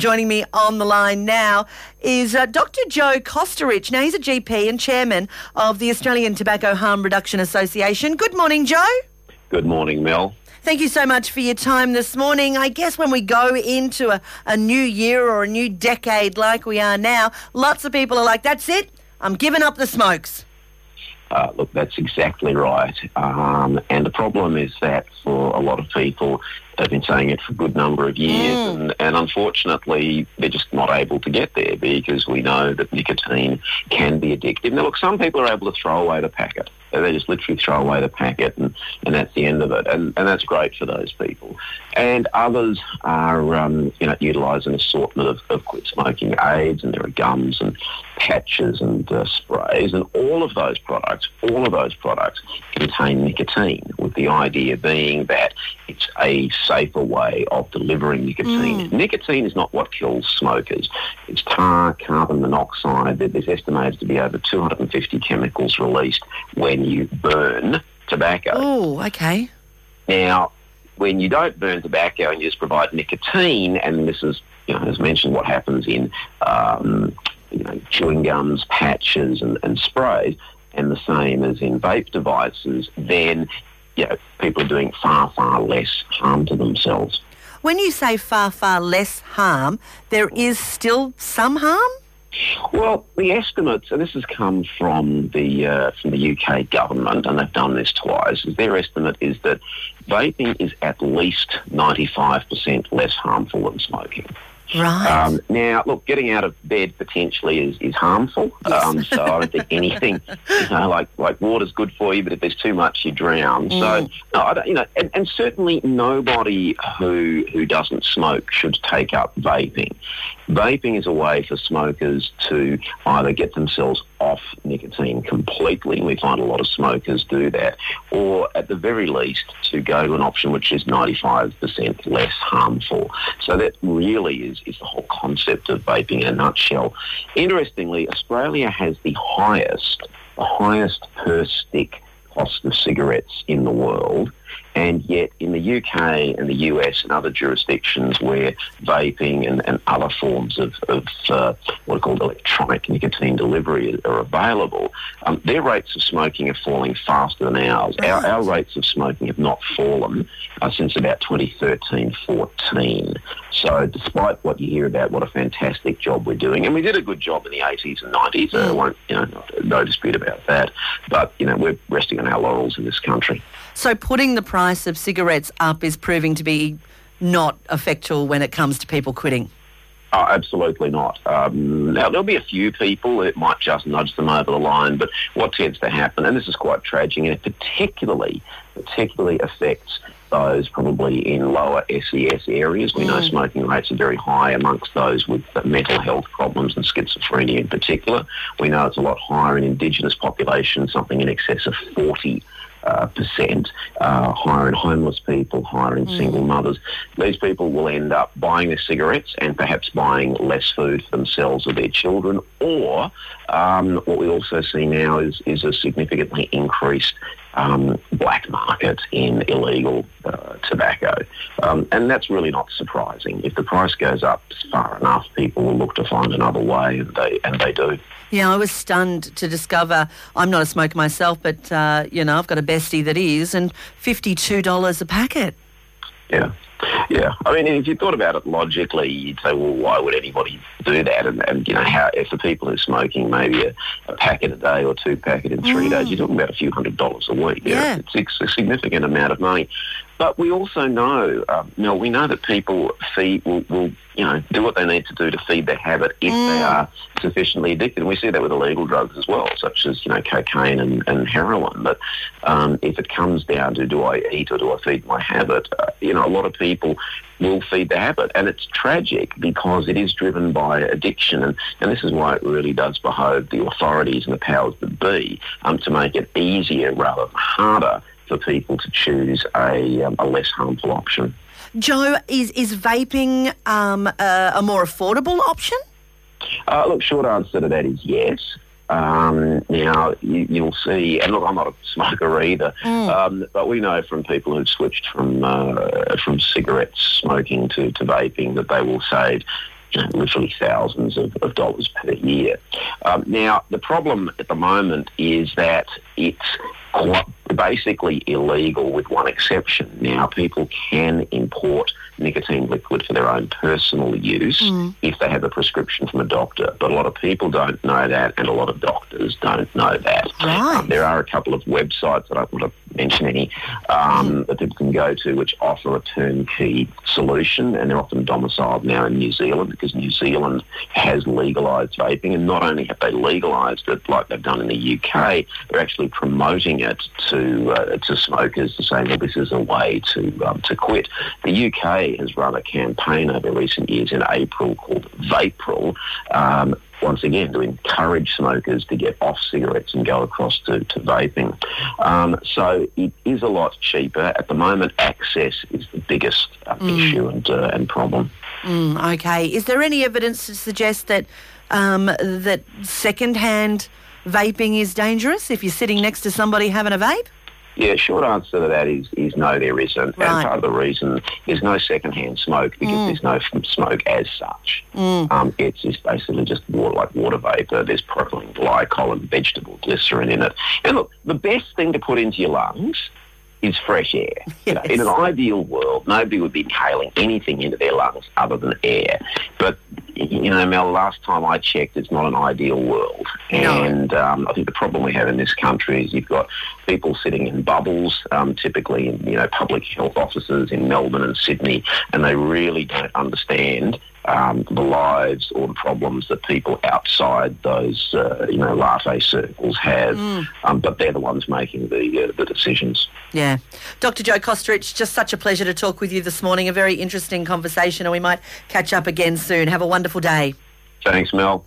Joining me on the line now is uh, Dr. Joe Kosterich. Now, he's a GP and chairman of the Australian Tobacco Harm Reduction Association. Good morning, Joe. Good morning, Mel. Thank you so much for your time this morning. I guess when we go into a, a new year or a new decade like we are now, lots of people are like, that's it, I'm giving up the smokes. Uh, look, that's exactly right. Um, and the problem is that for a lot of people, they've been saying it for a good number of years, mm. and, and unfortunately, they're just not able to get there because we know that nicotine can be addictive. Now, look, some people are able to throw away the packet. They just literally throw away the packet, and, and that's the end of it. And, and that's great for those people. And others are, um, you know, utilise an assortment of, of quit smoking aids, and there are gums and patches and uh, sprays, and all of those products, all of those products contain nicotine, with the idea being that it's a safer way of delivering nicotine. Mm. Nicotine is not what kills smokers. It's tar, carbon monoxide. There's estimated to be over 250 chemicals released when you burn tobacco. Oh, okay. Now, when you don't burn tobacco and you just provide nicotine, and this is, you know, as mentioned, what happens in um, you know, chewing gums, patches, and, and sprays, and the same as in vape devices, then you know, people are doing far, far less harm to themselves. When you say far, far less harm, there is still some harm? Well, the estimates, and this has come from the uh, from the UK government, and they've done this twice. Their estimate is that vaping is at least ninety five percent less harmful than smoking. Right. Um, now, look, getting out of bed potentially is, is harmful. Yes. Um, so I don't think anything, you know, like like water's good for you, but if there's too much, you drown. Mm. So, no, I don't, you know, and, and certainly nobody who who doesn't smoke should take up vaping. Vaping is a way for smokers to either get themselves off nicotine completely, we find a lot of smokers do that, or at the very least to go to an option which is 95% less harmful. So that really is, is the whole concept of vaping in a nutshell. Interestingly, Australia has the highest, the highest per stick cost of cigarettes in the world. And yet in the UK and the US and other jurisdictions where vaping and, and other forms of, of uh, what are called electronic nicotine delivery are available, um, their rates of smoking are falling faster than ours. Our, our rates of smoking have not fallen uh, since about 2013-14. So despite what you hear about what a fantastic job we're doing, and we did a good job in the 80s and 90s, I won't, you know, no dispute about that, but, you know, we're resting on our laurels in this country. So putting the price of cigarettes up is proving to be not effectual when it comes to people quitting. Oh, absolutely not. Um, now, there'll be a few people that might just nudge them over the line, but what tends to happen, and this is quite tragic, and it particularly, particularly affects those probably in lower SES areas. We know mm. smoking rates are very high amongst those with mental health problems and schizophrenia in particular. We know it's a lot higher in Indigenous populations, something in excess of 40 uh, percent, uh, higher in homeless people, higher in mm. single mothers. These people will end up buying their cigarettes and perhaps buying less food for themselves or their children. Or um, what we also see now is, is a significantly increased um, black market in illegal uh, tobacco. Um, and that's really not surprising. If the price goes up far enough, people will look to find another way, and they, and they do. Yeah, I was stunned to discover I'm not a smoker myself, but, uh, you know, I've got a bestie that is, and $52 a packet. Yeah. Yeah, I mean, if you thought about it logically, you'd say, well, why would anybody do that? And, and you know, how if the people who are smoking maybe a, a packet a day or two packet in three mm. days, you're talking about a few hundred dollars a week. Yeah, it's, it's a significant amount of money. But we also know, um, you know, we know that people feed will, will, you know, do what they need to do to feed their habit if mm. they are sufficiently addicted. And we see that with illegal drugs as well, such as you know cocaine and, and heroin. But um, if it comes down to do I eat or do I feed my habit, uh, you know, a lot of people will feed the habit, and it's tragic because it is driven by addiction, and, and this is why it really does behove the authorities and the powers that be um, to make it easier rather than harder for people to choose a, um, a less harmful option. Joe, is, is vaping um, a, a, more affordable option? Uh, look, short answer to that is yes. Um, now, you, will see, and look, I'm not a smoker either, mm. um, but we know from people who've switched from uh, from cigarette smoking to, to vaping that they will save you know, literally thousands of, of dollars per year. Um, now, the problem at the moment is that it's quite basically illegal with one exception. Now, people can import nicotine liquid for their own personal use mm. if they have a prescription from a doctor. But a lot of people don't know that, and a lot of doctors don't know that. Right. Um, there are a couple of websites that I want to mention any um, that people can go to which offer a turnkey solution, and they're often domiciled now in New Zealand because New Zealand has legalised vaping, and not only have they legalised it like they've done in the UK, they're actually promoting it to uh, to smokers to say, well, this is a way to um, to quit. The UK has run a campaign over recent years in April called Vapril. Um, once again, to encourage smokers to get off cigarettes and go across to, to vaping. Um, so it is a lot cheaper. At the moment, access is the biggest uh, mm. issue and, uh, and problem. Mm, okay. Is there any evidence to suggest that um, that second-hand vaping is dangerous if you're sitting next to somebody having a vape? Yeah, short answer to that is is no, there isn't. Right. And part of the reason there's no secondhand smoke because mm. there's no smoke as such. Mm. Um, it's just basically just water, like water vapor. There's propylene glycol and vegetable glycerin in it. And look, the best thing to put into your lungs is fresh air. Yes. You know, in an ideal world, nobody would be inhaling anything into their lungs other than air. But you know, Mel, last time I checked, it's not an ideal world. And um, I think the problem we have in this country is you've got people sitting in bubbles, um, typically in, you know, public health offices in Melbourne and Sydney, and they really don't understand um, the lives or the problems that people outside those, uh, you know, latte circles have. Mm. Um, but they're the ones making the uh, the decisions. Yeah, Dr. Joe Kosterich, just such a pleasure to talk with you this morning. A very interesting conversation, and we might catch up again soon. Have a wonderful day. Thanks, Mel.